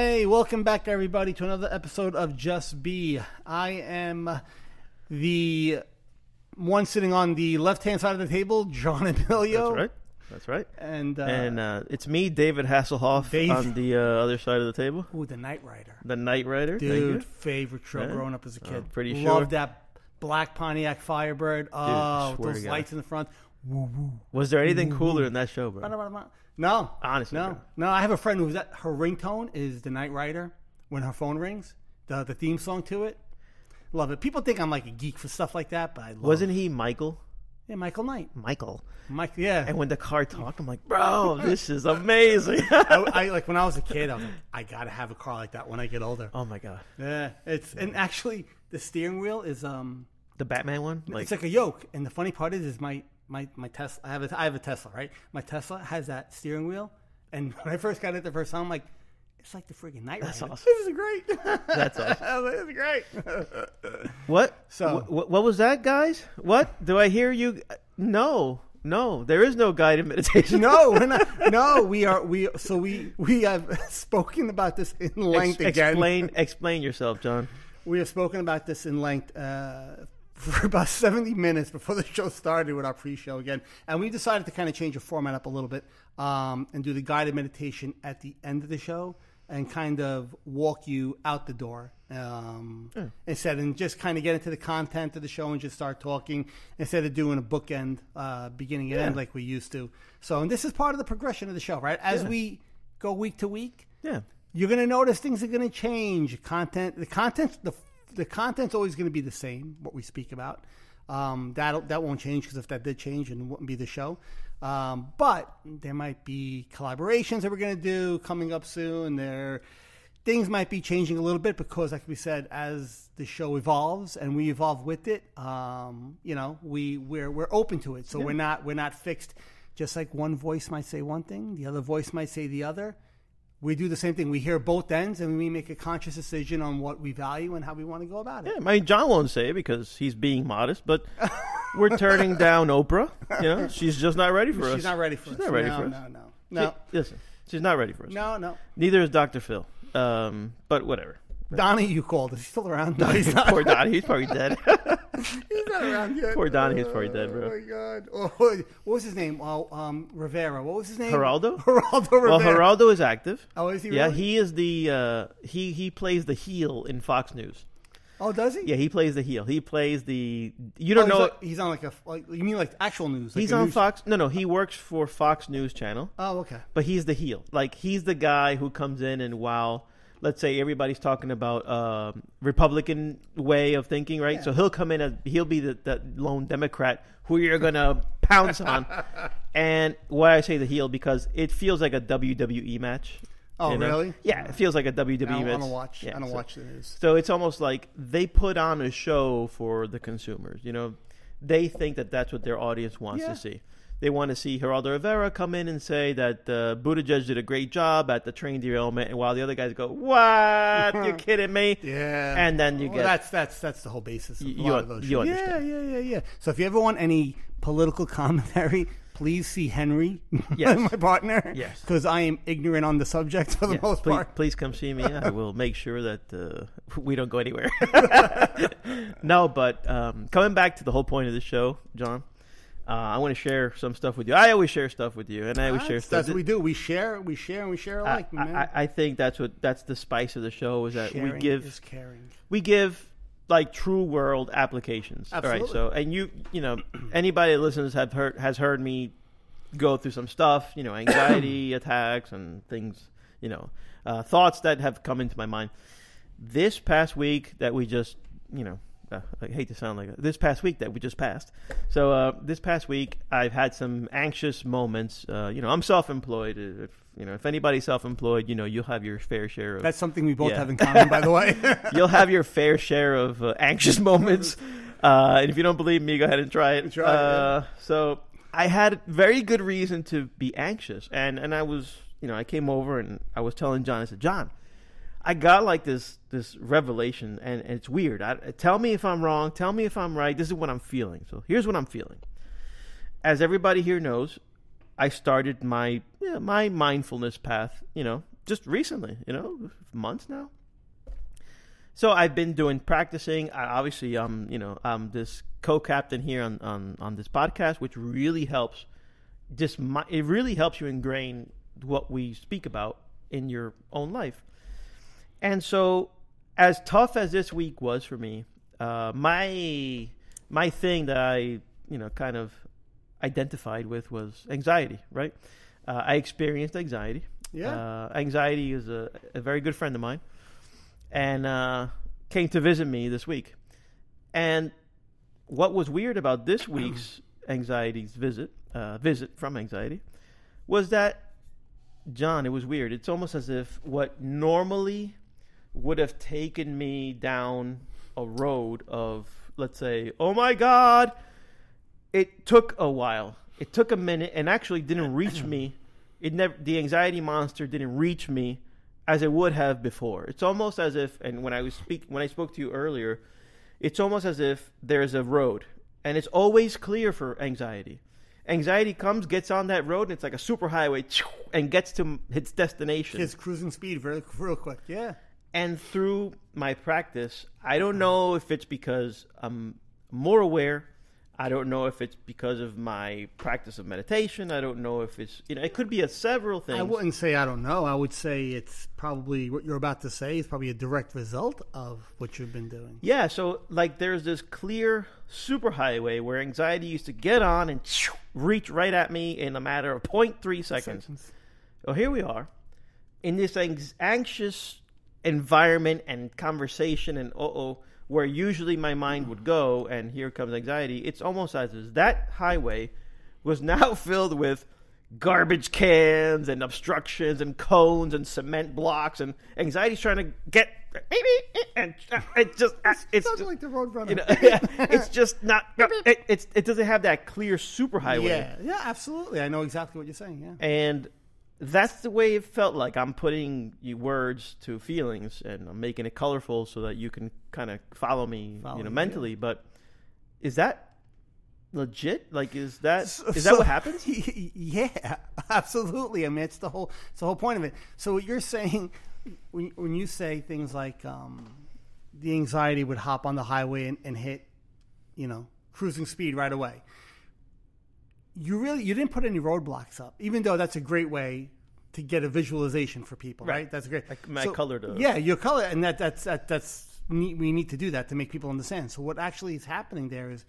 Hey, welcome back, everybody, to another episode of Just Be. I am the one sitting on the left hand side of the table, John Emilio. That's right. That's right. And, uh, and uh, it's me, David Hasselhoff, Dave. on the uh, other side of the table. ooh, the Knight Rider. The Knight Rider. Thank Dude, favorite show Yeah. growing up as a kid. pretty sure. Love sure. that black Pontiac Firebird. Oh, swear those God. lights in the front. Woo woo. Was there anything cooler than that show, bro? No, Honestly, no, bro. no. I have a friend who's at her ringtone is the Knight Rider when her phone rings. The the theme song to it. Love it. People think I'm like a geek for stuff like that, but I love it. Wasn't he Michael? Yeah, Michael Knight. Michael. Mike, yeah. And when the car talked, I'm like, bro, this is amazing. I, I like when I was a kid. I was like, I gotta have a car like that when I get older. oh my god, Yeah, it's and actually the steering wheel is um, the Batman one. Like, it's like a yoke. And the funny part is, is my my my Tesla. I have a I have a Tesla, right? My Tesla has that steering wheel. And when I first got it the first time, I'm like, it's like the friggin' Knight That's Rider. awesome. This is great. That's awesome. I was like, this is great. what? So- Wh- wh- what was that, guys? What? Do I hear you? No, no, there is no guided meditation. no, we're not. No, we are. We so we we have spoken about this in Ex- length again. explain, explain yourself, John. We have spoken about this in length uh, for about 70 minutes before the show started with our pre-show again, and we decided to kind of change the format up a little bit um, and do the guided meditation at the end of the show and kind of walk you out the door um, instead, and just kind of get into the content of the show and just start talking instead of doing a bookend, uh, beginning and end like we used to. So, and this is part of the progression of the show, right? As Yeah. we go week to week, Yeah. you're going to notice things are going to change. Content, the content, the the content's always going to be the same. What we speak about, um, that that won't change because if that did change, it wouldn't be the show. Um, but there might be collaborations that we're going to do coming up soon. There, things might be changing a little bit because, like we said, as the show evolves and we evolve with it, um, you know, we we're we're open to it. So we're not we're not fixed. Just like one voice might say one thing, the other voice might say the other we do the same thing. We hear both ends, and we make a conscious decision on what we value and how we want to go about it. Yeah, I mean, John won't say it because he's being modest, but we're turning down Oprah. You know, she's just not ready for us. She's not ready for She's us. not ready no, for us. no, no, She- no, listen, she's not ready for us. no, no. Neither is Dr. Phil. Um, but whatever. Donnie, you called. Is he still around? No, he's not. Poor Donnie, he's probably dead. he's not around yet. Poor Donnie, he's probably dead, bro. Oh my god. Oh, what was his name? Oh, um, Rivera. What was his name? Geraldo? Geraldo Rivera. well, Geraldo is active. Oh, is he? Yeah, really? he is the uh, he he plays the heel in Fox News. Oh, does he? Yeah, he plays the heel. He plays the you Oh, don't he's, know. like- he's on like a like you mean like actual news? Like he's on news- Fox. No, no, he works for Fox News Channel. Oh, okay. but he's the heel. Like he's the guy who comes in and while let's say everybody's talking about um, Republican way of thinking, right? So he'll come in as he'll be the, the lone Democrat who you're gonna pounce on. And why I say the heel because it feels like a WWE match. Oh, you know? really? Yeah, it feels like a WWE I don't, I match. don't watch. Yeah, I don't so- watch the news. so it's almost like they put on a show for the consumers. You know, they think that that's what their audience wants Yeah. to see. They want to see Geraldo Rivera come in and say that uh, Buttigieg did a great job at the train derailment, and while the other guys go, "What? You're kidding me?" Yeah, And then you Well, get- that's that's that's the whole basis of a You- lot you- of those you shows. Yeah, yeah, yeah, yeah. So if you ever want any political commentary, please see Henry, Yes. my partner. Yes. because I am ignorant on the subject for the Yeah, most please, part. please come see me. I will make sure that uh, we don't go anywhere. no, but um, coming back to the whole point of the show, John, uh, I want to share some stuff with you. I always share stuff with you, and I always share stuff. that's what we do. We share, we share, and we share I, alike, man. I, I think that's what that's the spice of the show is that Sharing we give is caring. we give like true world applications. All right, Absolutely. so and you you know anybody that listens have heard has heard me go through some stuff, you know, anxiety attacks and things, you know, uh, thoughts that have come into my mind. This past week that we just, you know, uh, I hate to sound like this past week that we just passed. So uh, this past week, I've had some anxious moments. Uh, you know, I'm self-employed. If you know, if anybody's self-employed, you know, you'll have your fair share of That's something we both Yeah. have in common, by the way. you'll have your fair share of uh, anxious moments. Uh, and if you don't believe me, go ahead and try it. Try it, uh, So I had very good reason to be anxious, and and I was, you know, I came over and I was telling John, I said, John, I got like this this revelation, and, and it's weird. I, tell me if I'm wrong. Tell me if I'm right. This is what I'm feeling. So here's what I'm feeling. As everybody here knows, I started my my mindfulness path, you know, just recently, you know, months now. So I've been doing practicing. I, obviously, I'm you know I'm this co-captain here on, on on this podcast, which really helps. Just my, it really helps you ingrain what we speak about in your own life. And so, as tough as this week was for me, uh, my my thing that I you know kind of identified with was anxiety. Right, uh, I experienced anxiety. Yeah. Uh, anxiety is a, a very good friend of mine, and uh, came to visit me this week. And what was weird about this week's anxiety's visit, uh, visit from anxiety, was that John. It was weird. It's almost as if what normally would have taken me down a road of, let's say, oh my God, it took a while. It took a minute and actually didn't reach me. It never, the anxiety monster didn't reach me as it would have before. It's almost as if, and when I was speak, when I spoke to you earlier, it's almost as if there's a road and it's always clear for anxiety. Anxiety comes, gets on that road, and it's like a super highway, and gets to its destination. His cruising speed very real quick. Yeah. And through my practice, I don't know if it's because I'm more aware. I don't know if it's because of my practice of meditation. I don't know if it's you know it could be a several things. I wouldn't say I don't know. I would say it's probably what you're about to say is probably a direct result of what you've been doing. Yeah, so like there's this clear superhighway where anxiety used to get on and reach right at me in a matter of 0.3 seconds. Seconds. Well, here we are in this anx- anxious environment and conversation and uh oh, where usually my mind would go, and here comes anxiety. It's almost as if that highway was now filled with garbage cans and obstructions and cones and cement blocks, and anxiety's trying to get and it just it's Sounds just, like the road runner. you know, it's just not it, it's it doesn't have that clear superhighway yeah, yeah, absolutely. I know exactly what you're saying. Yeah. and that's the way it felt like i'm putting you words to feelings and i'm making it colorful so that you can kind of follow me Follow you know you, mentally but is that legit like is that is So- that so- what happens Yeah, absolutely. I mean, it's the whole it's the whole point of it. So what you're saying when when you say things like um, the anxiety would hop on the highway and, and hit, you know, cruising speed right away. You really you didn't put any roadblocks up, even though that's a great way to get a visualization for people, right? Right. That's great. I- I colored a- yeah, your color, and that that's that that's we need to do that to make people understand. So what actually is happening there is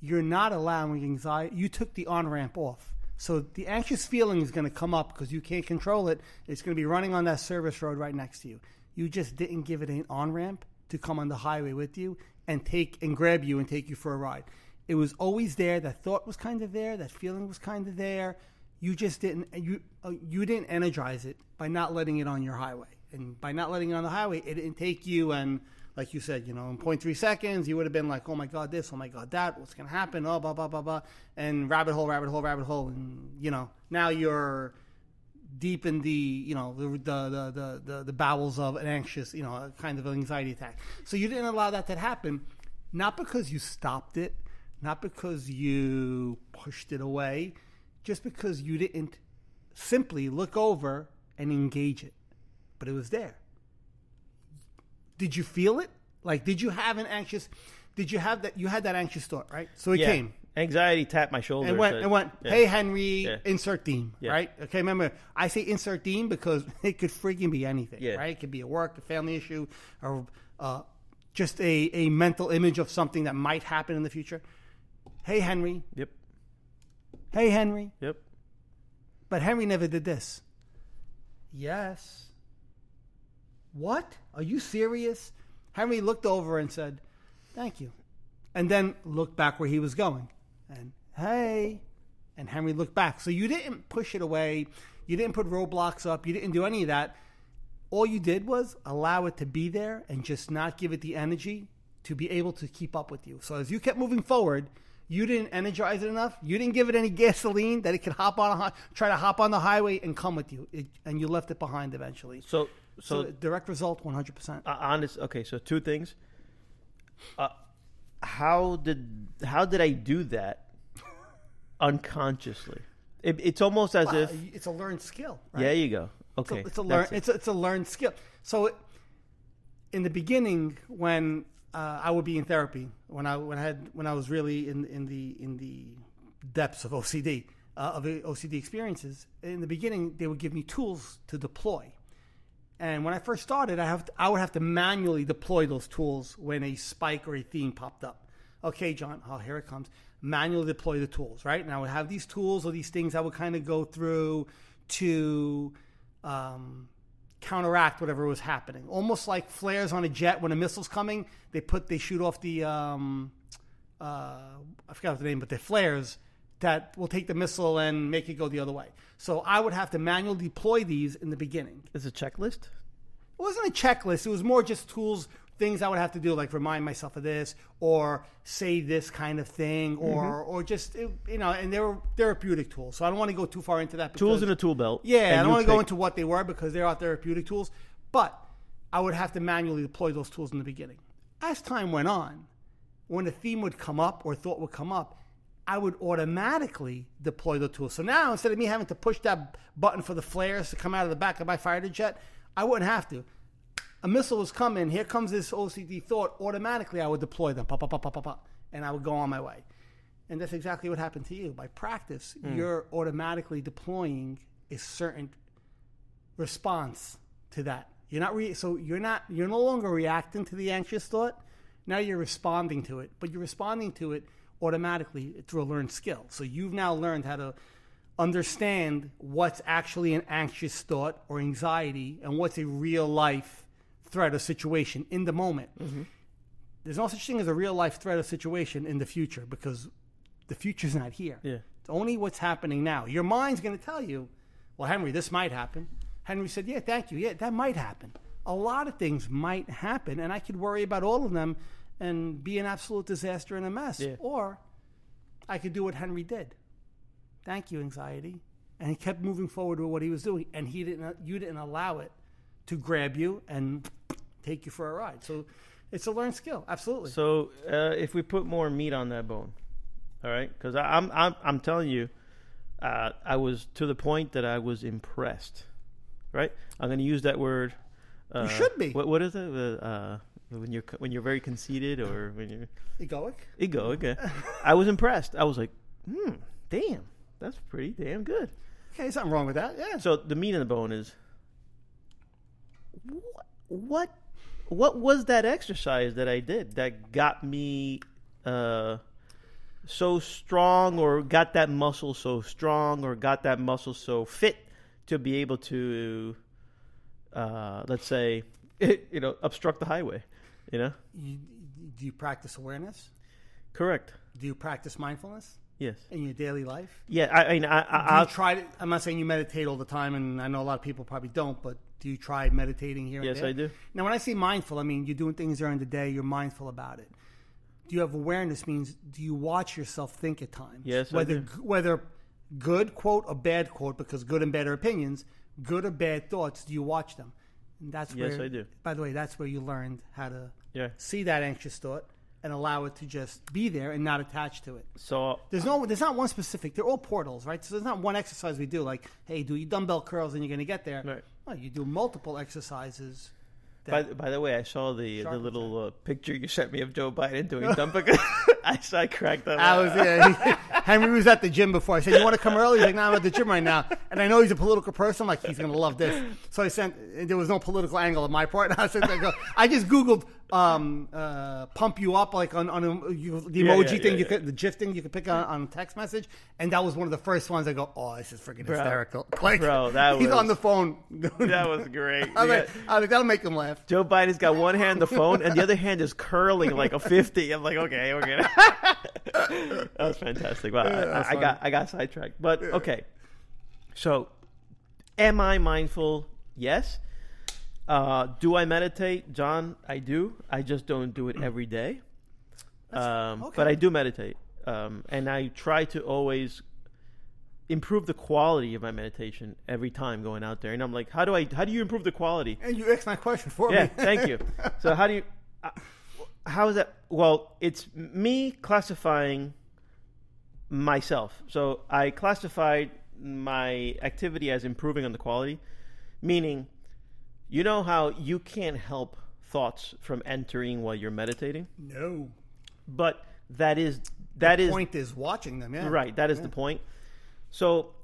you're not allowing anxiety. You took the on ramp off. So the anxious feeling is going to come up because you can't control it. It's going to be running on that service road right next to you. You just didn't give it an on ramp to come on the highway with you and take and grab you and take you for a ride. It was always there. That thought was kind of there. That feeling was kind of there. You just didn't you uh, you didn't energize it by not letting it on your highway. And by not letting it on the highway, it didn't take you and like you said, you know, in 0.3 seconds, you would have been like, oh my God, this, oh my God, that, what's going to happen, oh, blah, blah, blah, blah, and rabbit hole, rabbit hole, rabbit hole. And, you know, now you're deep in the, you know, the, the, the, the, the, bowels of an anxious, you know, kind of anxiety attack. So you didn't allow that to happen, not because you stopped it, not because you pushed it away, just because you didn't simply look over and engage it. But it was there did you feel it? Like, did you have an anxious? Did you have that? You had that anxious thought, right? So it yeah came anxiety tapped my shoulder and went said- and went. yeah. Hey, Henry, Yeah. insert theme, right? Okay, remember I say insert theme because it could freaking be anything, Yeah. right? It could be a work, a family issue, or uh, just a a mental image of something that might happen in the future. Hey, Henry. yep Hey, Henry. yep But Henry never did this. Yes. What? Are you serious? Henry looked over and said, Thank you. And then looked back where he was going. And, hey. And Henry looked back. So you didn't push it away. You didn't put roadblocks up. You didn't do any of that. All you did was allow it to be there and just not give it the energy to be able to keep up with you. So as you kept moving forward, you didn't energize it enough. You didn't give it any gasoline that it could hop on, a, try to hop on the highway and come with you. It, and you left it behind eventually. so So, so direct result, one hundred percent. uh, honest okay so two things uh, how did how did i do that unconsciously it, it's almost as if It's a learned skill. There Right? you go. Okay, it's a, it's a learn. it. It's a, it's a learned skill. So, in the beginning, when uh, I would be in therapy, when I when I had when I was really in in the in the depths of OCD uh, of OCD experiences, in the beginning they would give me tools to deploy. And when I first started, I have to, I would have to manually deploy those tools when a spike or a theme popped up. Okay, John, oh here it comes. Manually deploy the tools, right? And I would have these tools or these things I would kind of go through to um, counteract whatever was happening. Almost like flares on a jet when a missile's coming. They put they shoot off the um, uh, I forgot what the name, but the flares that will take the missile and make it go the other way. So I would have to manually deploy these in the beginning. Is a checklist. It wasn't a checklist. It was more just tools, things I would have to do, like remind myself of this, or say this kind of thing, or Mm-hmm. or just you know. And they were therapeutic tools. So I don't want to go too far into that. Tools in a tool belt. yeah, I don't want to go into what they were because they are therapeutic tools, but I would have to manually deploy those tools in the beginning. As time went on, when a theme would come up or thought would come up, I would automatically deploy the tool. So now instead of me having to push that button for the flares to come out of the back of my fighter jet, I wouldn't have to. A missile was coming. Here comes this OCD thought. Automatically, I would deploy them, pop, pop, pop, pop, pop, pop, and I would go on my way. And that's exactly what happened to you. By practice, hmm. you're automatically deploying a certain response to that. You're not re- so you're not you're no longer reacting to the anxious thought. Now you're responding to it, but you're responding to it automatically through a learned skill. So you've now learned how to understand what's actually an anxious thought or anxiety and what's a real life threat or situation in the moment. Mm-hmm. There's no such thing as a real life threat or situation in the future because the future's not here. Yeah. It's only what's happening now. Your mind's going to tell you, well, Henry, this might happen. Henry said, yeah, thank you. Yeah, that might happen. A lot of things might happen, and I could worry about all of them and be an absolute disaster and a mess. Yeah. Or I could do what Henry did. Thank you, anxiety. And he kept moving forward with what he was doing, and he didn't. You didn't allow it to grab you and take you for a ride. So it's a learned skill, absolutely. So uh, if we put more meat on that bone, all right? Because I'm I'm I'm telling you, uh, I was to the point that I was impressed. Right? I'm going to use that word. Uh, should be. What what is it? Uh, when you're when you're very conceited or when you're Egoic. Egoic. Okay. I was impressed. I was like, hmm, damn, that's pretty damn good. Okay, something wrong with that. Yeah. So the meat in the bone is what what what was that exercise that I did that got me uh so strong or got that muscle so strong or got that muscle so fit to be able to uh let's say you know obstruct the highway you know You, do you practice awareness? correct Do you practice mindfulness yes in your daily life? yeah I I mean i i I'll, try to, I'm not saying you meditate all the time, and I know a lot of people probably don't, but do you try meditating here yes and there? I do Now, when I say mindful, I mean you're doing things during the day, you're mindful about it. Do you have awareness? Means do you watch yourself think at times? Yes, I whether do. whether good quote or bad quote, because good and bad are opinions. Good or bad thoughts, do you watch them? And that's Yes, where, I do. By the way, that's where you learned how to yeah see that anxious thought and allow it to just be there and not attach to it. so There's no, there's not one specific. They're all portals, right? So there's not one exercise we do like, hey, do your dumbbell curls and you're going to get there. Right. No, you do multiple exercises. By, by the way, I saw the the little uh, picture you sent me of Joe Biden doing dumping. I saw I cracked up. I was yeah, Henry was at the gym before. I said, "You want to come early?" He's like, "No, I'm at the gym right now." And I know he's a political person. I'm like, he's gonna love this. So I sent. There was no political angle on my part. I said, I, go, I just googled um, uh, "pump you up" like on on a, you, the Yeah, emoji yeah, thing, yeah, you could the GIF thing you could pick on, on text message, and that was one of the first ones. I go, "Oh, this is freaking Bro. hysterical!" Like, Bro, that he's was- on the phone. that was great. I like, I like, that'll make him laugh. Joe Biden's got one hand on the phone and the other hand is curling like a fifty. I'm like, okay, we're that was fantastic. Wow, I, I got I got sidetracked, but okay. So, am I mindful? Yes. Uh, do I meditate, John? I do. I just don't do it every day. Um, okay. But I do meditate, um, and I try to always improve the quality of my meditation every time going out there. And I'm like, how do I? How do you improve the quality? And you asked my question for Yeah, me. thank you. So how do you? Uh, how is that? Well, it's me classifying myself. So I classified my activity as improving on the quality, Meaning, you know how you can't help thoughts from entering while you're meditating, No. but that is that the is point is watching them. Yeah. Right, that is the point. So,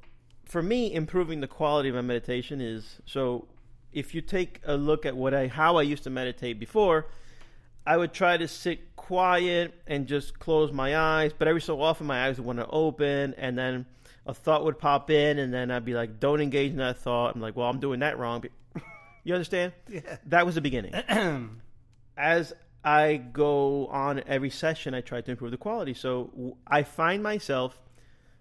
for me, improving the quality of my meditation is so. If you take a look at what I how I used to meditate before, I would try to sit quiet and just close my eyes. But every so often, my eyes would want to open, and then a thought would pop in, and then I'd be like, "Don't engage in that thought." I'm like, "Well, I'm doing that wrong." You understand? Yeah. That was the beginning. As I go on every session, I try to improve the quality. So I find myself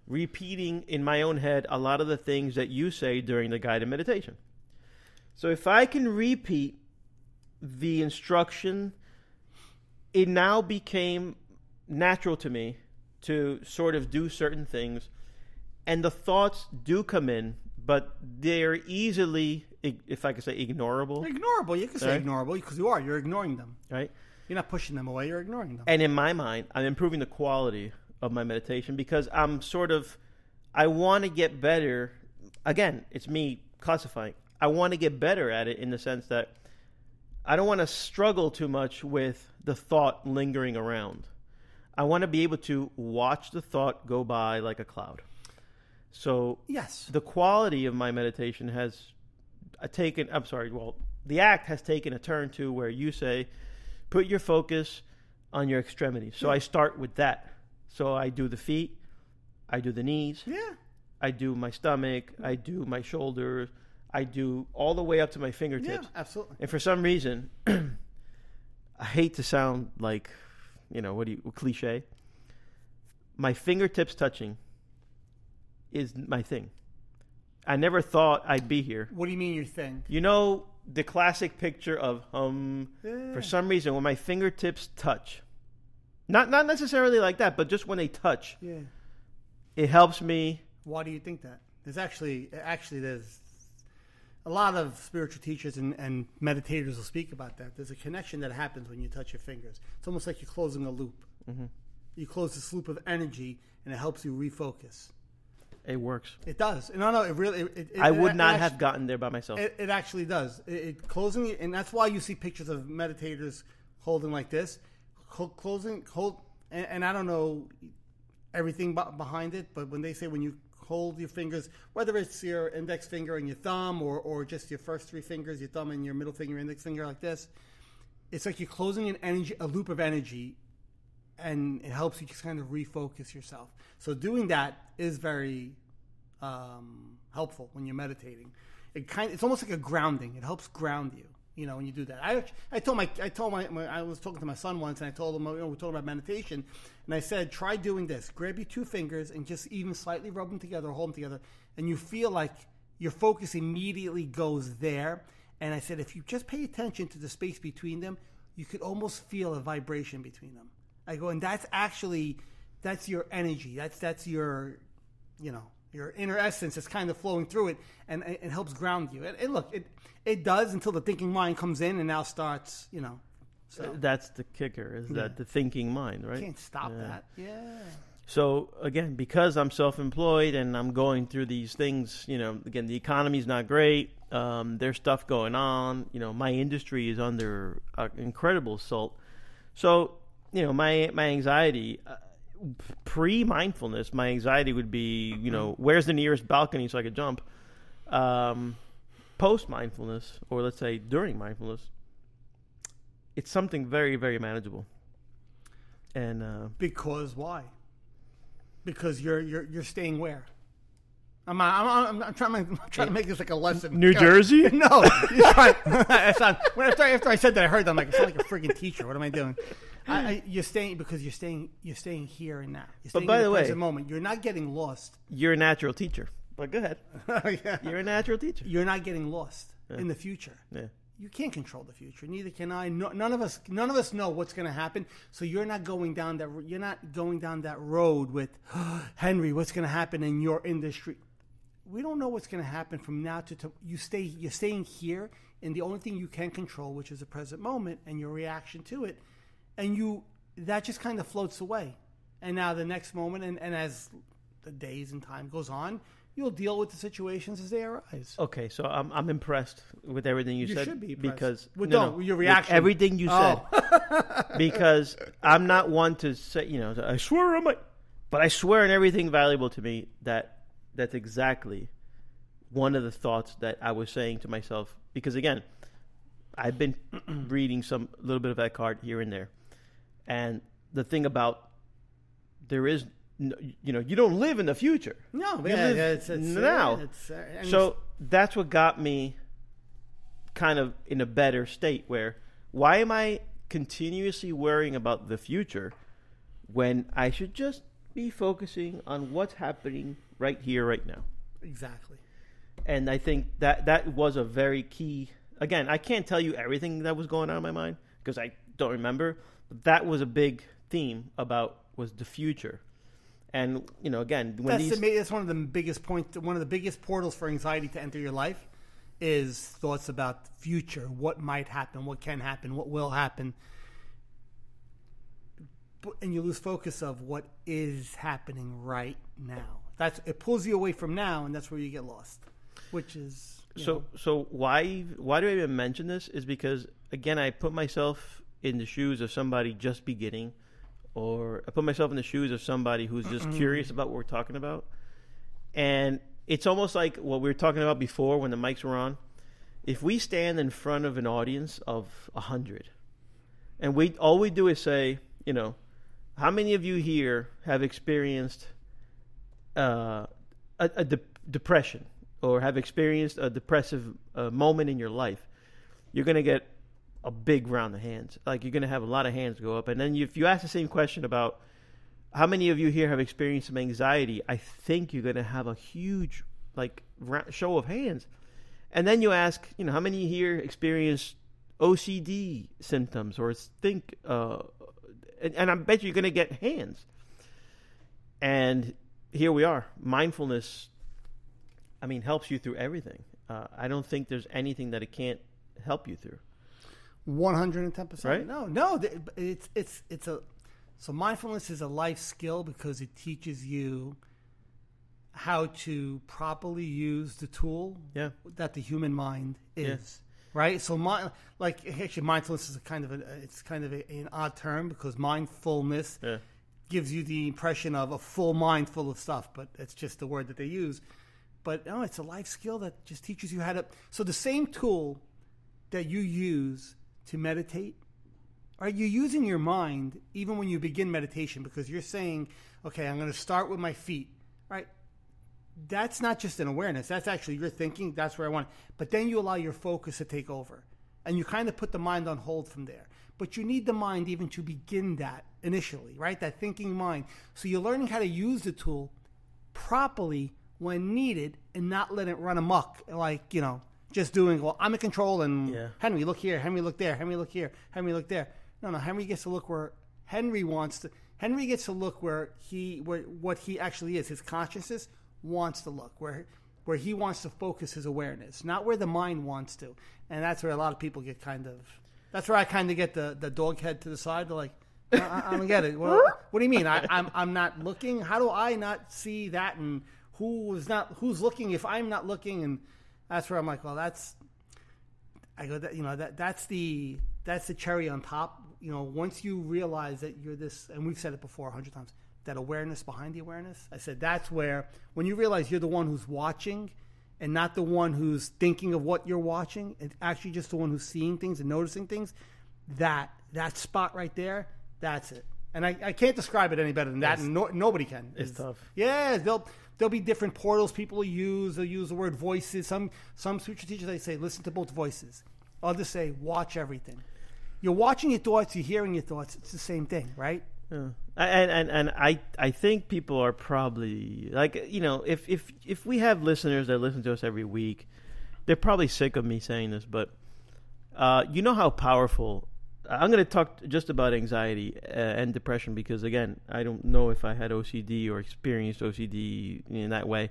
repeating in my own head a lot of the things that you say during the guided meditation. So if I can repeat the instruction, it now became natural to me to sort of do certain things, and the thoughts do come in, but they're easily, if I could say, ignorable, ignorable. You can say Right. ignorable because you are. You're ignoring them. right? You're not pushing them away. You're ignoring them. And in my mind, I'm improving the quality of my meditation because I'm sort of, I want to get better. Again, it's me classifying. I want to get better at it in the sense that I don't want to struggle too much with the thought lingering around. I want to be able to watch the thought go by like a cloud. So yes. the quality of my meditation has taken i'm sorry well the act has taken a turn to where you say put your focus on your extremities so i hmm. start with that so i do the feet i do the knees yeah. i do my stomach i do my shoulders i do all the way up to my fingertips. Yeah. Absolutely. and for some reason i hate to sound like you know what do you cliche my fingertips touching is my thing i never thought i'd be here What do you mean your thing? you know the classic picture of um Yeah. for some reason when my fingertips touch not not necessarily like that but just when they touch Yeah. it helps me Why do you think that? There's actually actually there's a lot of spiritual teachers and, and meditators will speak about that. There's a connection that happens when you touch your fingers. It's almost like you're closing a loop. Mm-hmm. You close this loop of energy, and it helps you refocus. It works It does. No, no, it really. It, it, i it- would not actu- have gotten there by myself It, it actually does. It, it closing, and that's why you see pictures of meditators holding like this, closing, hold, and, and I don't know everything behind it, but when they say when you hold your fingers, whether it's your index finger and your thumb, or or just your first three fingers, your thumb and your middle finger, index finger, like this, it's like you're closing an energy, a loop of energy, and it helps you just kind of refocus yourself. So doing that is very um, helpful when you're meditating. It kind it's almost like a grounding. It helps ground you. You know, when you do that. I I told my I told my, my I was talking to my son once, and I told him you know, we are talking about meditation, and I said try doing this. Grab your two fingers and just even slightly rub them together, hold them together, and you feel like your focus immediately goes there. And I said if you just pay attention to the space between them, you could almost feel a vibration between them. I go, and that's actually that's your energy. That's that's your you know your inner essence is kind of flowing through it and it, it helps ground you and, and look it it does until the thinking mind comes in and now starts you know so that's the kicker is Yeah. that the thinking mind right can't stop Yeah. that yeah So again, because I'm self-employed and I'm going through these things, you know, again, the economy's not great. Um, there's stuff going on. You know, my industry is under uh, incredible assault. So, you know, my my anxiety, uh, pre-mindfulness, my anxiety would be, you know, where's the nearest balcony so I could jump. Um, Post-mindfulness, or let's say during mindfulness, it's something very, very manageable. And uh, because why because you're you're you're staying where I'm, I'm, I'm, I'm trying, to, I'm trying to make this like a lesson. New Jersey? No, trying. Not, when after, after I said that, I heard that. I'm like, I sound like a freaking teacher. What am I doing? I, I, you're staying because you're staying. You're staying here and now. You're staying by in the way- moment. You're not getting lost. you're a natural teacher. But go ahead. Oh, yeah. You're a natural teacher. You're not getting lost in the future. Yeah. You can't control the future. Neither can I. No, none of us. None of us know what's going to happen. So you're not going down that. You're not going down that road with Henry. What's going to happen in your industry? We don't know what's going to happen from now to, to. You stay. You're staying here, and the only thing you can control, which is the present moment and your reaction to it, and you that just kind of floats away. And now the next moment, and, and as the days and time goes on, you'll deal with the situations as they arise. Okay, so I'm I'm impressed with everything you, said. You said should be because Well, no, no, your with reaction. everything you said Oh. because I'm not one to say you know I swear on my, but I swear on everything valuable to me that that's exactly one of the thoughts that I was saying to myself because again I've been reading some a little bit of that card here and there, and the thing about there is no, you know you don't live in the future No, You yeah, it's, it's, now. it's, uh, so that's what got me kind of in a better state where why am I continuously worrying about the future when I should just be focusing on what's happening right here, right now? exactly. And I think that that was a very key. Again, I can't tell you everything that was going on in my mind because I don't remember. That was a big theme about was the future. And you know, again, when That's, these the, that's one of the biggest points. One of the biggest portals for anxiety to enter your life is thoughts about the future, what might happen, what can happen, what will happen, and you lose focus of what is happening right now. That's it pulls you away from now, and that's where you get lost. Which is So know, so why why do I even mention this? Is because again I put myself in the shoes of somebody just beginning, or I put myself in the shoes of somebody who's just curious about what we're talking about, and it's almost like what we were talking about before when the mics were on. If we stand in front of an audience of a hundred, and we all we do is say, you know, how many of you here have experienced uh, a, a de- depression or have experienced a depressive uh, moment in your life, you're going to get a big round of hands. Like you're going to have a lot of hands go up. And then you, if you ask the same question about how many of you here have experienced some anxiety, I think you're going to have a huge like show of hands. And then you ask, you know, how many here experience OCD symptoms or think, uh, and, and I bet you're going to get hands. And here we are. Mindfulness, I mean, helps you through everything. Uh, I don't think there's anything that it can't help you through. One hundred and ten percent. Right? No, no. It's it's it's a so mindfulness is a life skill because it teaches you how to properly use the tool Yeah. that the human mind is. Right. So my like actually mindfulness is a kind of a it's kind of a, an odd term because mindfulness Yeah. gives you the impression of a full mind full of stuff, but it's just the word that they use. But no, it's a life skill that just teaches you how to. So the same tool that you use to meditate, right? You're using your mind even when you begin meditation because you're saying, okay, I'm going to start with my feet, right? That's not just an awareness. That's actually your thinking. That's where I want. But then you allow your focus to take over, and you kind of put the mind on hold from there. But you need the mind even to begin that initially, right? That thinking mind. So you're learning how to use the tool properly when needed and not let it run amok. Like, you know, just doing, well, I'm in control and Yeah. Henry, look here. Henry, look there. Henry, look here. Henry, look there. No, no. Henry gets to look where Henry wants to. Henry gets to look where he, where what he actually is. His consciousness wants to look where, where he wants to focus his awareness, not where the mind wants to. And that's where a lot of people get kind of. That's where I kind of get the the dog head to the side. They're like, I, I- I don't get it. Well, what do you mean? I, I'm I'm not looking. How do I not see that? And who is not who's looking if I'm not looking? And that's where I'm like, well, that's I go that you know that that's the that's the cherry on top. You know, once you realize that you're this, and we've said it before a hundred times, that awareness behind the awareness. I said that's where when you realize you're the one who's watching, and not the one who's thinking of what you're watching, and actually just the one who's seeing things and noticing things. That that spot right there, that's it. And I, I can't describe it any better than that, and no, nobody can. It's tough. Yeah, they'll there'll be different portals people will use. They'll use the word voices. Some some sutra teachers they say listen to both voices. Others say watch everything. You're watching your thoughts. You're hearing your thoughts. It's the same thing, right? Yeah. And, and and I I think people are probably like you know if if if we have listeners that listen to us every week, they're probably sick of me saying this, but uh, you know how powerful. I'm going to talk just about anxiety uh, and depression because again I don't know if I had OCD or experienced OCD in that way,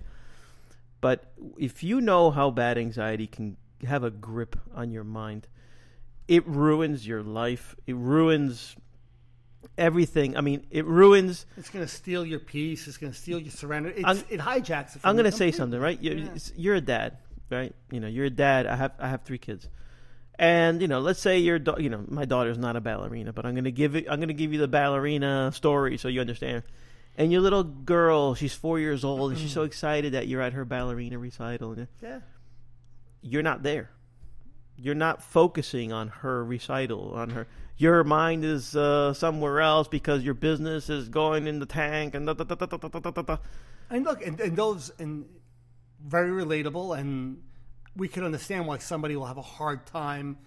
but if you know how bad anxiety can have a grip on your mind, it ruins your life. It ruins everything. I mean, it ruins. It's going to steal your peace. It's going to steal your surrender. It's, it hijacks it. I'm gonna say something, right? You're, Yeah. you're a dad, right? You know, you're a dad. I have I have three kids, and you know let's say your da- you know my daughter's not a ballerina but i'm gonna give it i'm gonna give you the ballerina story so you understand. And your little girl she's four years old and she's so mm. excited that you're at her ballerina recital and yeah. you're not there. You're not focusing on her recital on her your mind is uh, somewhere else because your business is going in the tank and da, da, da, and look and, and those and very relatable and we can understand why somebody will have a hard time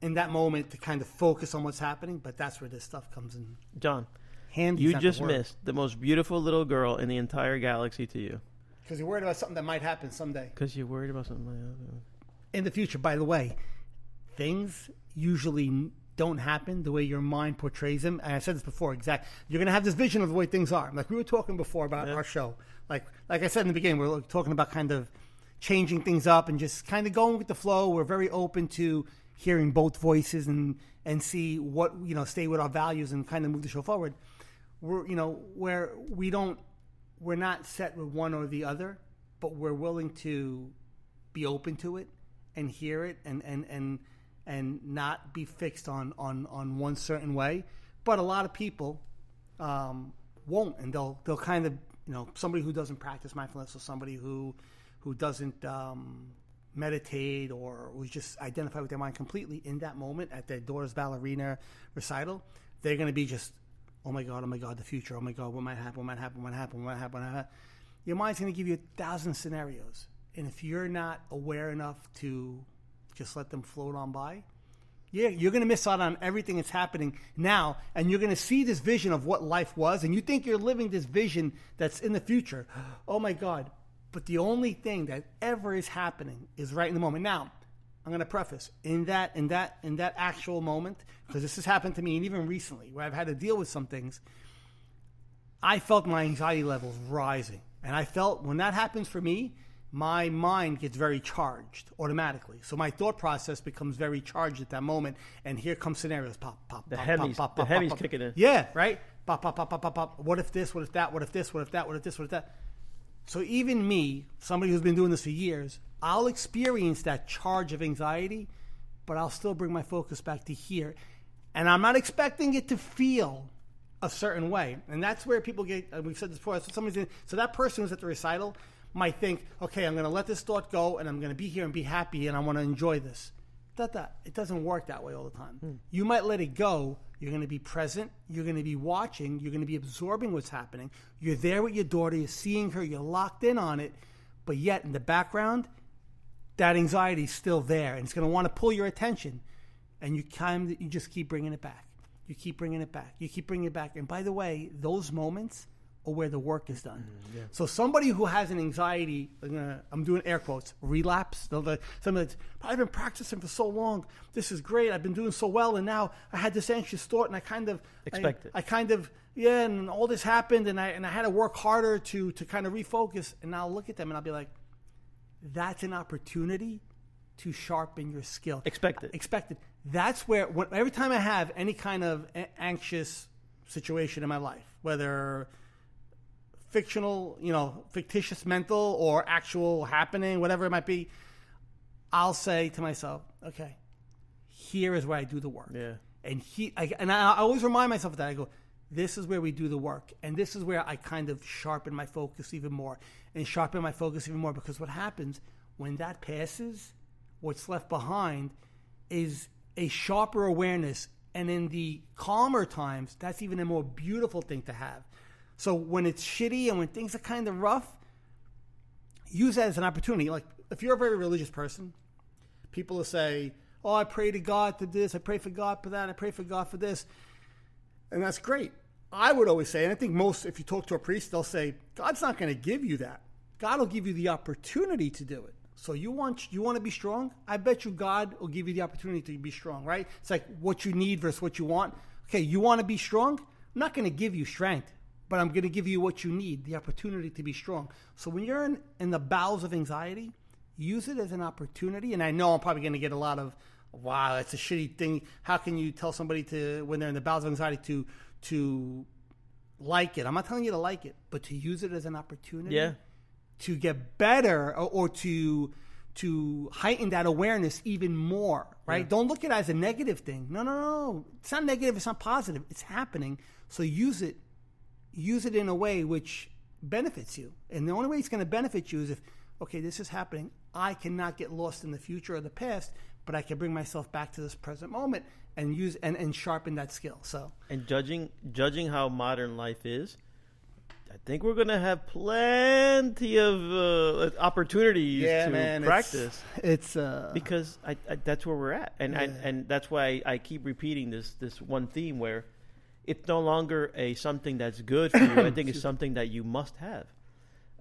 in that moment to kind of focus on what's happening. But that's where this stuff comes in John, handy. you just missed the most beautiful little girl in the entire galaxy to you because you're worried about something that might happen someday because you're worried about something like that. in the future. By the way, things usually don't happen the way your mind portrays them. And I said this before. Exact. You're going to have this vision of the way things are. Like we were talking before about Yeah. our show. Like like I said in the beginning, we we're talking about kind of changing things up and just kind of going with the flow. We're very open to hearing both voices and and see what you know stay with our values and kind of move the show forward. We're you know where we don't we're not set with one or the other, but we're willing to be open to it and hear it and and and and not be fixed on on on one certain way. But a lot of people um, won't, and they'll they'll kind of you know somebody who doesn't practice mindfulness or somebody who who doesn't um, meditate or who's just identify with their mind completely in that moment at their daughter's ballerina recital, they're going to be just oh my god, oh my god, the future, oh my god, what might happen, what might happen, what might happen, what might happen. What might happen. Your mind's going to give you a thousand scenarios, and if you're not aware enough to just let them float on by, yeah, you're going to miss out on everything that's happening now, and you're going to see this vision of what life was, and you think you're living this vision that's in the future. Oh my God. But the only thing that ever is happening is right in the moment. Now, I'm going to preface in that in that in that actual moment because this has happened to me and even recently where I've had to deal with some things. I felt my anxiety levels rising, and I felt when that happens for me, my mind gets very charged automatically. So my thought process becomes very charged at that moment, and here come scenarios pop, pop, The pop, Hemis- pop, pop, the pop, Hemis pop. kicking in. Yeah, right. Pop, pop, pop, pop, pop, pop. What if this? What if that? What if this? What if that? What if this? What if that? So even me, somebody who's been doing this for years, I'll experience that charge of anxiety, but I'll still bring my focus back to here. And I'm not expecting it to feel a certain way. And that's where people get, and we've said this before, so, somebody's in, so that person who's at the recital might think, okay, I'm going to let this thought go and I'm going to be here and be happy and I want to enjoy this. That, that, it doesn't work that way all the time. Hmm. You might let it go. You're going to be present. You're going to be watching. You're going to be absorbing what's happening. You're there with your daughter. You're seeing her. You're locked in on it. But yet, in the background, that anxiety is still there, and it's going to want to pull your attention. And you kind you just keep bringing it back. You keep bringing it back. You keep bringing it back. And by the way, those moments are where the work is done. Mm, so somebody who has an anxiety, I'm, doing air quotes, relapse. Somebody that's, I've been practicing for so long. This is great. I've been doing so well, and now I had this anxious thought, and I kind of Expect I. I kind of yeah, and all this happened, and I and I had to work harder to to kind of refocus. And I'll look at them and I'll be like, that's an opportunity to sharpen your skill. Expect it. Expected. That's where when, every time I have any kind of anxious situation in my life, whether fictional, you know, fictitious mental or actual happening, whatever it might be, I'll say to myself, okay, here is where I do the work. Yeah. And he I, and I, I always remind myself of that. I go, this is where we do the work, and this is where I kind of sharpen my focus even more, and sharpen my focus even more because what happens when that passes, what's left behind is a sharper awareness, and in the calmer times, that's even a more beautiful thing to have. So when it's shitty and when things are kind of rough, use that as an opportunity. Like if you're a very religious person, people will say, "Oh, I pray to God to this. I pray for God for that. I pray for God for this," and that's great. I would always say, and I think most, if you talk to a priest, they'll say, "God's not going to give you that. God will give you the opportunity to do it." So you want you want to be strong? I bet you God will give you the opportunity to be strong, right? It's like what you need versus what you want. Okay, you want to be strong? I'm not going to give you strength, but I'm going to give you what you need, the opportunity to be strong. So when you're in, in the bowels of anxiety, use it as an opportunity. And I know I'm probably going to get a lot of wow, that's a shitty thing. How can you tell somebody to when they're in the bowels of anxiety to to like it? I'm not telling you to like it, but to use it as an opportunity. Yeah. To get better or, or to to heighten that awareness even more, right? Don't look at it as a negative thing. No, no, no. It's not negative. It's not positive. It's happening. So use it, use it in a way which benefits you. And the only way it's going to benefit you is if, okay, this is happening. I cannot get lost in the future or the past, but I can bring myself back to this present moment and use and, and sharpen that skill. So And judging judging how modern life is, I think we're gonna have plenty of uh, opportunities to it's- practice It's, uh, because I, I, that's where we're at, and I, and that's why I keep repeating this this one theme where it's no longer a something that's good for you. I think it's something that you must have.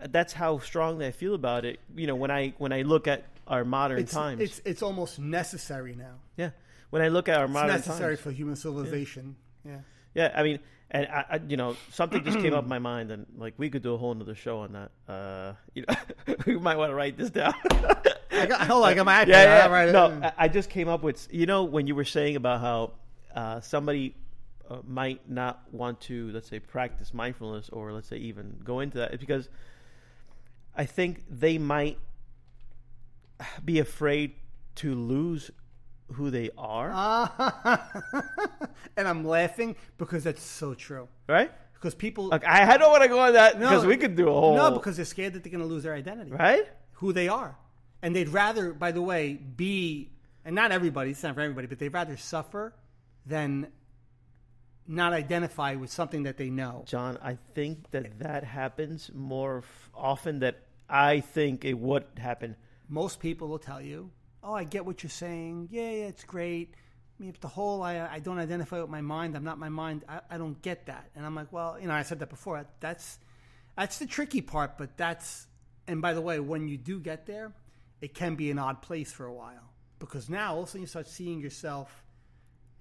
That's how strongly I feel about it. You know, when I when I look at our modern it's, times, it's it's almost necessary now. yeah. When I look at our modern times It's modern necessary times, for human civilization. Yeah. Yeah, I mean, and I, I, you know, something just came up in my mind, and like we could do a whole another show on that. Uh, you know, we might want to write this down. I got, hold on, I got my iPad. yeah, yeah. Write no. I, I just came up with, you know, when you were saying about how uh, somebody uh, might not want to, let's say, practice mindfulness, or let's say even go into that, it's because I think they might be afraid to lose who they are, and I'm laughing because that's so true. right? Because people Like I, I don't want to go on that No, because we could do a whole no, because they're scared that they're going to lose their identity, right. who they are, and they'd rather, by the way, be and not everybody. It's not for everybody, but they'd rather suffer than not identify with something that they know. John, I think that that happens more f- often than I think it would happen. Most people will tell you, "Oh, I get what you're saying. Yeah, yeah, it's great." I mean, if the whole I, I don't identify with my mind, I'm not my mind. I, I don't get that, and I'm like, well, you know, I said that before. That's that's the tricky part, but that's and by the way, when you do get there, it can be an odd place for a while because now all of a sudden you start seeing yourself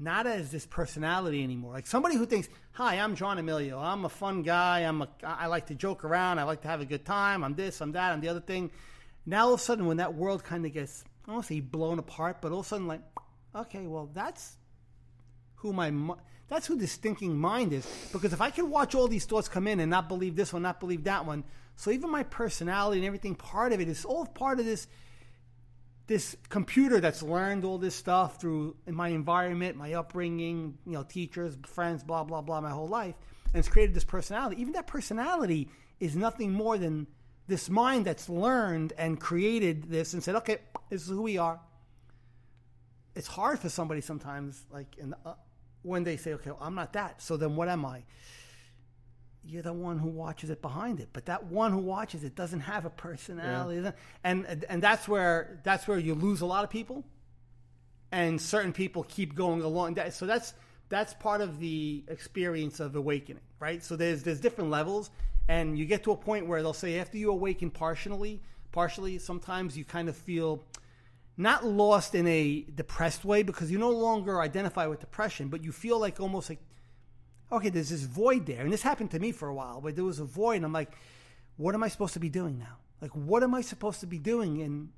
not as this personality anymore. Like somebody who thinks, "Hi, I'm John Emilio. I'm a fun guy. I'm a I like to joke around. I like to have a good time. I'm this. I'm that. I'm the other thing." Now all of a sudden, when that world kind of gets, I don't want to say blown apart, but all of a sudden, like, okay, well, that's who my that's who this thinking mind is. Because if I can watch all these thoughts come in and not believe this one, not believe that one, so even my personality and everything, part of it is all part of this this computer that's learned all this stuff through my environment, my upbringing, you know, teachers, friends, blah blah blah, my whole life, and it's created this personality. Even that personality is nothing more than this mind that's learned and created this and said, okay, this is who we are. It's hard for somebody sometimes, like the, uh, when they say, okay, well, I'm not that. So then, what am I? You're the one who watches it behind it, but that one who watches it doesn't have a personality, and and that's where that's where you lose a lot of people, and certain people keep going along. That, so that's that's part of the experience of awakening, right? So there's there's different levels, and you get to a point where they'll say after you awaken partially, partially, sometimes you kind of feel not lost in a depressed way because you no longer identify with depression, but you feel like almost like okay, there's this void there. And this happened to me for a while, but there was a void. And I'm like, what am I supposed to be doing now? Like, what am I supposed to be doing? And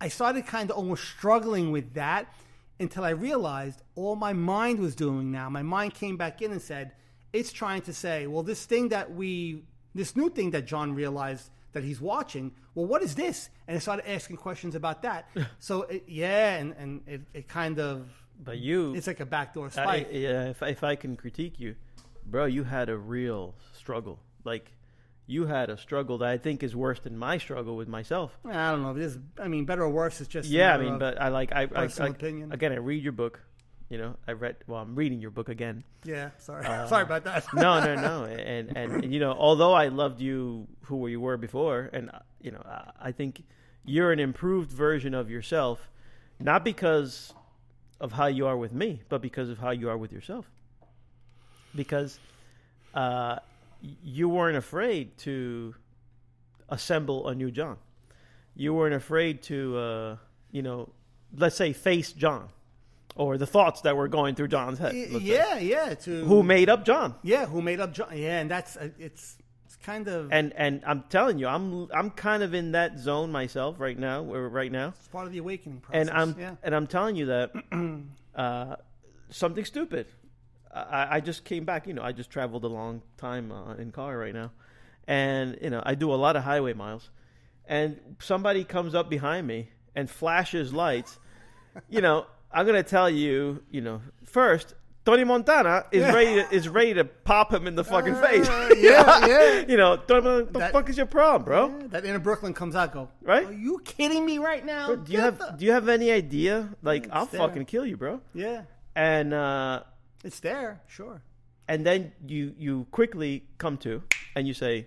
I started kind of almost struggling with that until I realized all my mind was doing now. My mind came back in and said, it's trying to say, well, this thing that we, this new thing that John realized that he's watching, well, what is this? And I started asking questions about that. so, it, yeah, and, and it, it kind of, But you, it's like a backdoor I, yeah, if if I can critique you, bro, you had a real struggle. Like you had a struggle that I think is worse than my struggle with myself. I don't know. This, I mean, better or worse, it's just Yeah, I mean, but I like I, I, personal I opinion. again. I read your book. You know, I read. Well, I'm reading your book again. yeah. Sorry, Uh, sorry about that. no, no, no. And, and and you know, although I loved you who you were before, and uh, you know, I, I think you're an improved version of yourself, not because of how you are with me, but because of how you are with yourself. Because uh, you weren't afraid to assemble a new John. You weren't afraid to, uh, you know, let's say face John, or the thoughts that were going through John's head. Yeah, yeah. To who made up John. Yeah, who made up John? Yeah, and that's uh, it's It's kind of And and I'm telling you, I'm I'm kind of in that zone myself right now. Where right now, it's part of the awakening process. and I'm yeah. and I'm telling you that uh, something stupid. I, I just came back. You know, I just traveled a long time uh, in car right now, and you know, I do a lot of highway miles, and somebody comes up behind me and flashes lights. you know, I'm gonna tell you. You know, first. Tony Montana is ready to, is ready to pop him in the fucking face. Uh, yeah, yeah. you know, Tony, what the That- fuck is your problem, bro? Yeah, that inner Brooklyn comes out. Go Right? Are you kidding me right now? Bro, do you have the- do you have any idea? Like, It's I'll there. fucking kill you, bro. yeah, And uh, it's there. Sure. and then you you quickly come to and you say,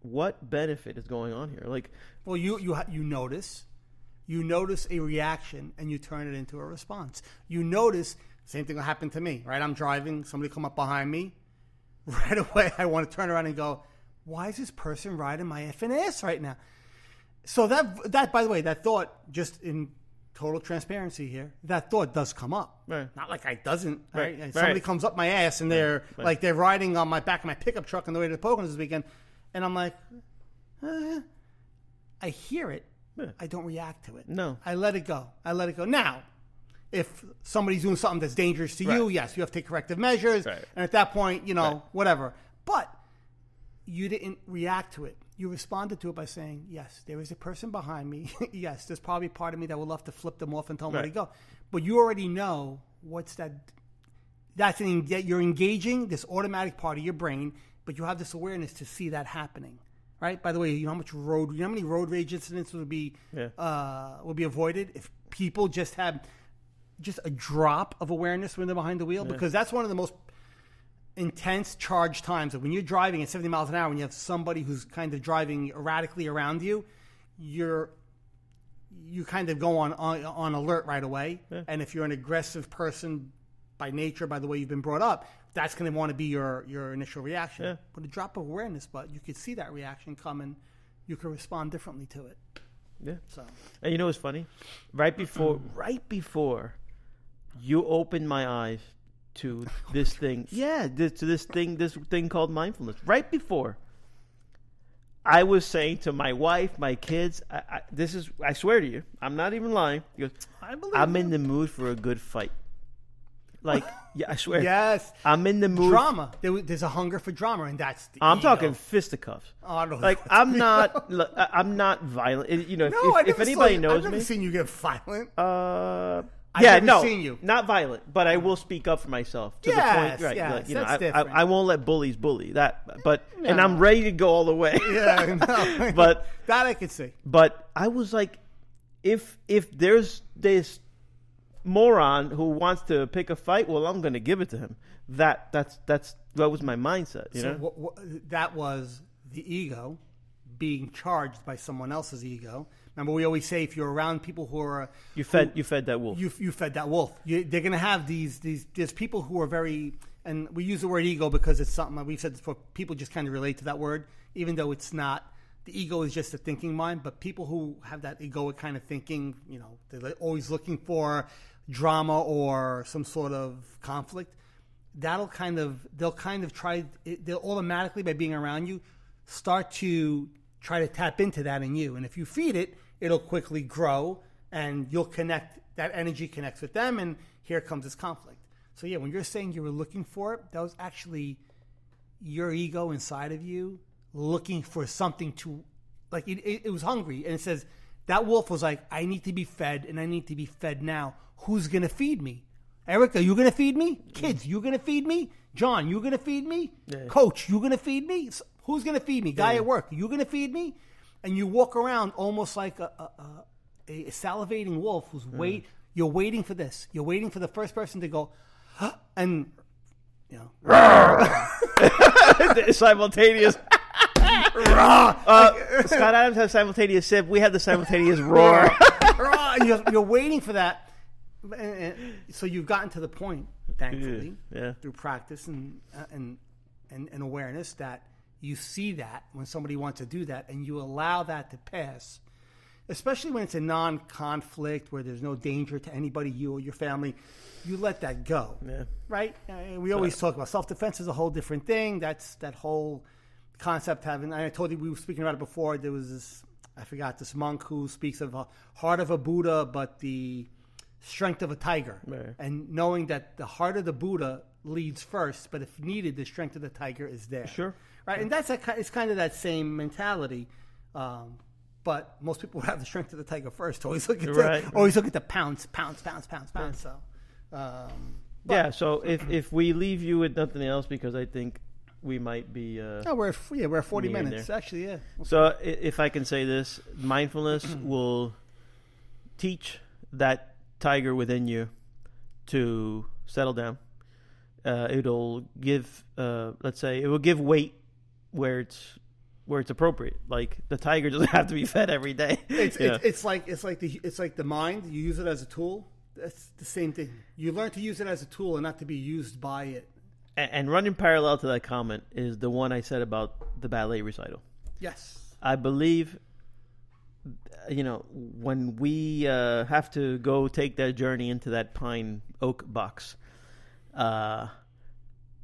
what benefit is going on here? Like, Well, you you you notice, you notice a reaction, and you turn it into a response. You notice same thing will happen to me. Right? I'm driving. Somebody come up behind me. Right away, I want to turn around and go, "Why is this person riding my effing ass right now?" So that that by the way, that thought just in total transparency here, that thought does come up. Right. Not like I doesn't. Right, Right. Somebody comes up my ass and they're like they're riding on my back of my pickup truck on the way to the Poconos this weekend, and I'm like, eh. I hear it. I don't react to it. No. I let it go. I let it go. Now, if somebody's doing something that's dangerous to you, yes, you have to take corrective measures. Right. And at that point, you know, Right. whatever. But you didn't react to it. You responded to it by saying, "Yes, there is a person behind me. yes, there's probably part of me that would love to flip them off and tell them where to go." But you already know what's that. That's an that you're engaging this automatic part of your brain, but you have this awareness to see that happening. Right. By the way, you know how much road, you know how many road rage incidents would be Yeah. uh, would be avoided if people just had just a drop of awareness when they're behind the wheel, because that's one of the most intense charge times. When you're driving at 70 miles an hour and you have somebody who's kind of driving erratically around you, you're you kind of go on on, on alert right away. And if you're an aggressive person by nature, by the way you've been brought up, that's going to want to be your your initial reaction. Yeah. But a drop of awareness, but you could see that reaction coming. You could respond differently to it. yeah. So And you know what's funny? Right before, right before you opened my eyes to this thing, yeah, this, to this thing, this thing called mindfulness. Right before, I was saying to my wife, my kids, I, I, this is, I swear to you, I'm not even lying. He goes, I believe I'm you. in the mood for a good fight. Like, yeah, I swear. yes. I'm in the mood. Drama. There, there's a hunger for drama, and that's the I'm ego. talking fisticuffs. Oh, I don't Like. I'm not, I'm not violent. You know, if, No, if, if anybody knows I've never me, seen you get violent. uh, yeah, never no, seen you. not violent, but I will speak up for myself to the point, right? yes, like, you know, that's I, different. I, I won't let bullies bully that, but and I'm ready to go all the way. yeah, no. But- that I could see. but I was like, if if there's this moron who wants to pick a fight, well, I'm going to give it to him. That that's that's that was my mindset, you So know. what, what, that was the ego being charged by someone else's ego. Remember, we always say if you're around people who are You fed you fed that wolf. you you fed that wolf. You, they're going to have these these. There's people who are very, and we use the word ego because it's something that we've said before. People just kind of relate to that word, even though it's not. The ego is just a thinking mind, but people who have that egoic kind of thinking, you know, they're always looking for drama or some sort of conflict. That'll kind of they'll kind of try. They'll automatically by being around you start to try to tap into that in you, and if you feed it, it'll quickly grow, and you'll connect. That energy connects with them, and here comes this conflict. So yeah, when you're saying you were looking for it, that was actually your ego inside of you looking for something to like it, it, it was hungry and it says that wolf was like i need to be fed and i need to be fed now. Who's gonna feed me? Erica you gonna feed me? Kids you gonna feed me? John you gonna feed me? Coach you gonna feed me? Who's gonna feed me? Guy at work you gonna feed me and you walk around almost like a, a, a, a salivating wolf who's wait you're waiting for this you're waiting for the first person to go huh, and you know simultaneous. uh, Scott Adams has simultaneous sip. We have the simultaneous roar. you're, you're waiting for that. And- and so you've gotten to the point, thankfully, Yeah. through practice and, uh, and and and awareness that you see that when somebody wants to do that, and you allow that to pass. Especially when it's a non-conflict where there's no danger to anybody, you or your family, you let that go Yeah. right? Uh, we always talk about self defense is a whole different thing. That's that whole concept having. I told you we were speaking about it before. There was this. I forgot this monk who speaks of a heart of a Buddha, but the strength of a tiger, Right. and knowing that the heart of the Buddha leads first, but if needed, the strength of the tiger is there. Sure. Right? And that's a, it's kind of that same mentality. Um, but most people have the strength of the tiger first. Always look at Right. the, always look at the pounce, pounce, pounce, pounce, pounce. So, um, yeah. So if if we leave you with nothing else, because I think we might be. Uh, no, we're at, yeah, we're at forty minutes actually. Yeah, So if I can say this, mindfulness will teach that tiger within you to settle down. Uh, it'll give, uh, let's say, it will give weight where it's where it's appropriate. Like the tiger doesn't have to be fed every day. it's, it's it's like it's like the it's like the mind. You use it as a tool. That's the same thing. You learn to use it as a tool and not to be used by it. and, and running parallel to that comment is the one I said about the ballet recital. Yes. I believe, you know, when we uh, have to go take that journey into that pine oak box, uh,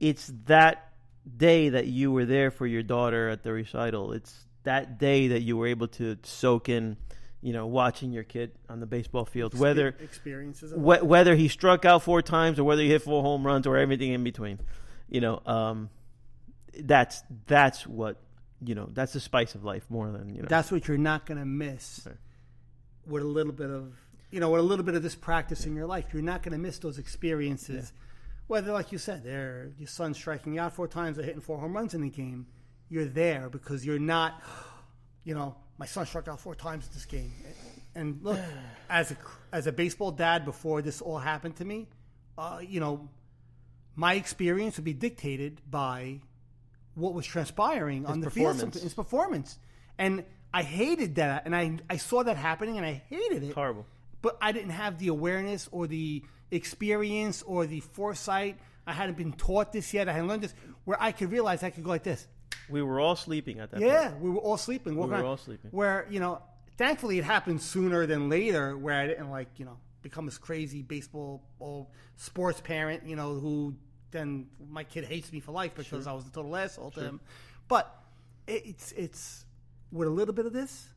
it's that day that you were there for your daughter at the recital. It's that day that you were able to soak in, you know, watching your kid on the baseball field, whether experiences. Wh- whether he struck out four times or whether he hit four home runs or everything in between. You know, um, that's that's what you know. That's the spice of life more than you know. That's what you're not going to miss Right. with a little bit of, you know, with a little bit of this practice in your life. You're not going to miss those experiences. Whether, like you said, they're your son striking out four times or hitting four home runs in a game, you're there because you're not, you know, my son struck out four times in this game. And look, as a as a baseball dad, before this all happened to me, uh, you know, my experience would be dictated by what was transpiring on the field, performance. his performance, and I hated that, and I I saw that happening, and I hated it. horrible. But I didn't have the awareness or the experience or the foresight. I hadn't been taught this yet. I hadn't learned this where I could realize I could go like this. We were all sleeping at that. Yeah, point. we were all sleeping. we were all sleeping. Where you know, thankfully it happened sooner than later. Where I didn't like you know become this crazy baseball or sports parent. You know who then my kid hates me for life because I was the total asshole to him. But it's it's with a little bit of this.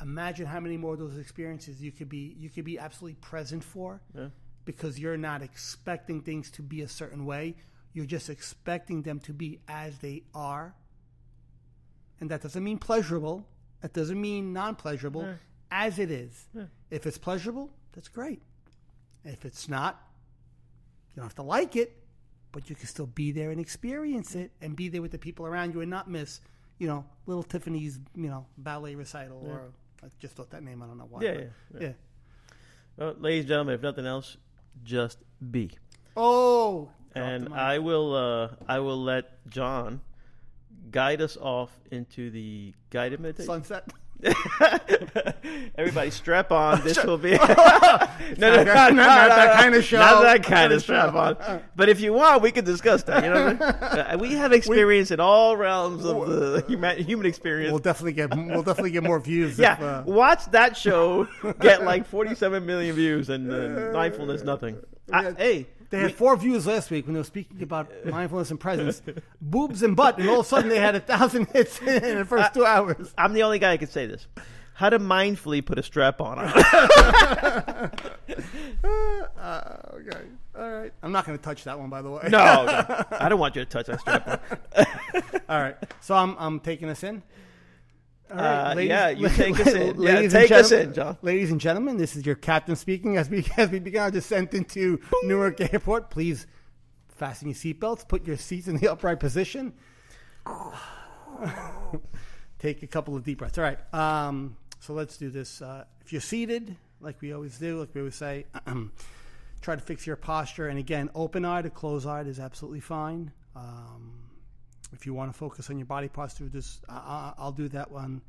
Imagine how many more of those experiences you could be you could be absolutely present for Yeah. Because you're not expecting things to be a certain way. You're just expecting them to be as they are. And that doesn't mean pleasurable. That doesn't mean non pleasurable. Yeah. As it is. Yeah. If it's pleasurable, that's great. If it's not, you don't have to like it, but you can still be there and experience it and be there with the people around you and not miss, you know, little Tiffany's, you know, ballet recital or I just thought that name, I don't know why. Yeah, but- yeah, yeah. Well, ladies and gentlemen, if nothing else, just be. Oh, And. I will uh, I will let John guide us off into the guided meditation. sunset. Everybody, strap on. This will be no, no, Not that- not that kind of show. Not that kind of strap on. But if you want, we can discuss that. You know, what I mean? Uh, we have experience in all realms of the human, human experience. We'll definitely get we'll definitely get more views. yeah, If, uh, watch that show get like 47 million views and uh, mindfulness nothing. I, hey, they had four views last week when they were speaking about mindfulness and presence, boobs and butt, and all of a sudden they had a thousand hits in the first two hours. I'm the only guy who can say this. How to mindfully put a strap on. Uh, okay, all right. I'm not going to touch that one, by the way. no, no, I don't want you to touch that strap on. all right. So I'm I'm taking us in. All Uh, yeah, you take us in. Yeah, ladies and take us gentlemen- in, John. Ladies and gentlemen, this is your captain speaking. As we as we begin our descent into Newark Airport, please fasten your seatbelts, put your seats in the upright position. Take a couple of deep breaths. All right. Um, so let's do this. Uh, if you're seated, like we always do, like we always say, try to fix your posture. And again, open eye to close eye is absolutely fine. Um, if you want to focus on your body posture, just I, I, I'll do that one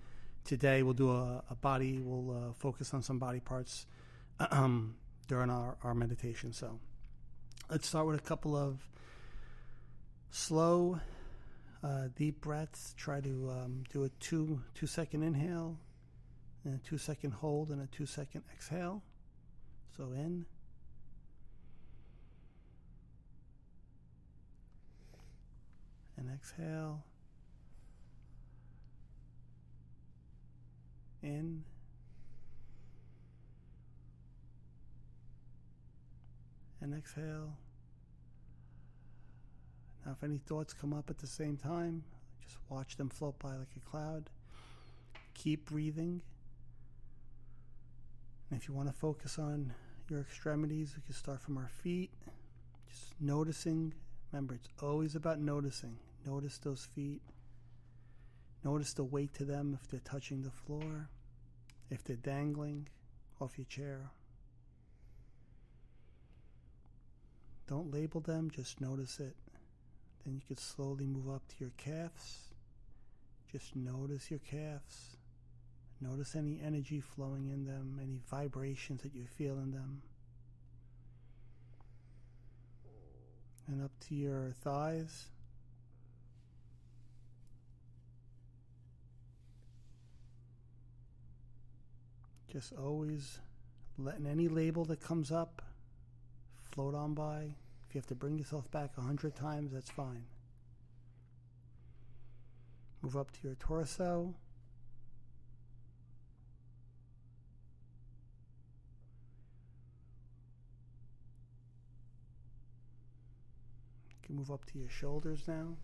today. We'll do a, a body. We'll uh, focus on some body parts um, during our, our meditation. So let's start with a couple of slow, uh, deep breaths. Try to um, do a two two second inhale, and a two second hold, and a two second exhale. So in. Exhale. In. And exhale. Now, if any thoughts come up at the same time, just watch them float by like a cloud. Keep breathing. And if you want to focus on your extremities, we can start from our feet. Just noticing. Remember, it's always about noticing. Notice those feet. Notice the weight to them if they're touching the floor, if they're dangling off your chair. Don't label them, just notice it. Then you could slowly move up to your calves. Just notice your calves. Notice any energy flowing in them, any vibrations that you feel in them. And up to your thighs. Just always letting any label that comes up float on by. If you have to bring yourself back a hundred times, that's fine. Move up to your torso. You can move up to your shoulders now.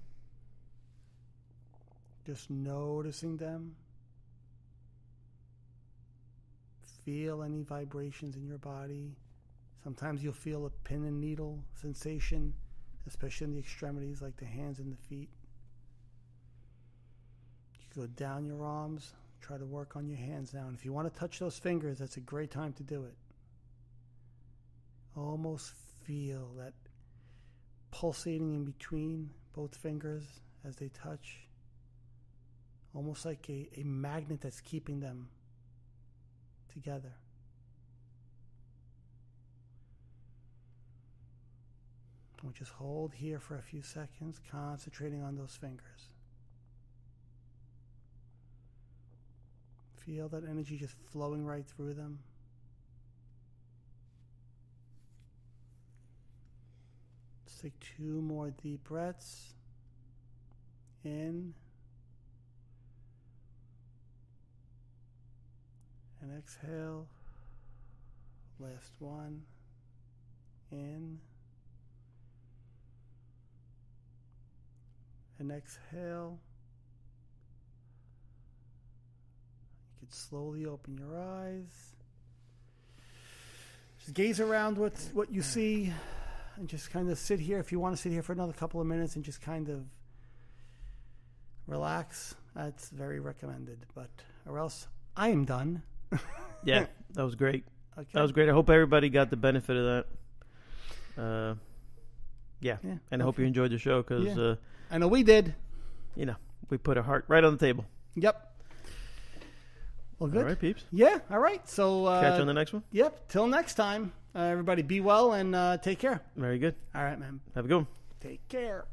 Just noticing them. Feel any vibrations in your body. Sometimes you'll feel a pin and needle sensation, especially in the extremities like the hands and the feet. You go down your arms, try to work on your hands now. And if you want to touch those fingers, that's a great time to do it. Almost feel that pulsating in between both fingers as they touch. Almost like a, a magnet that's keeping them together. We'll just hold here for a few seconds, concentrating on those fingers. Feel that energy just flowing right through them. Let's take two more deep breaths. In. And exhale. Last one. In. And exhale. You can slowly open your eyes. Just gaze around what what you see and just kind of sit here if you want to sit here for another couple of minutes and just kind of relax. That's very recommended. But or else I am done. Yeah, that was great. Okay. That was great. I hope everybody got the benefit of that. Uh, yeah. Yeah, and I hope you enjoyed the show because Yeah. uh, I know we did. you know we put a heart right on the table. Yep. Well, good. All right, peeps. Yeah. All right. So uh, Catch you on the next one. Yep. Till next time, uh, everybody, be well and uh, take care. Very good. All right, man. Have a good one. Take care.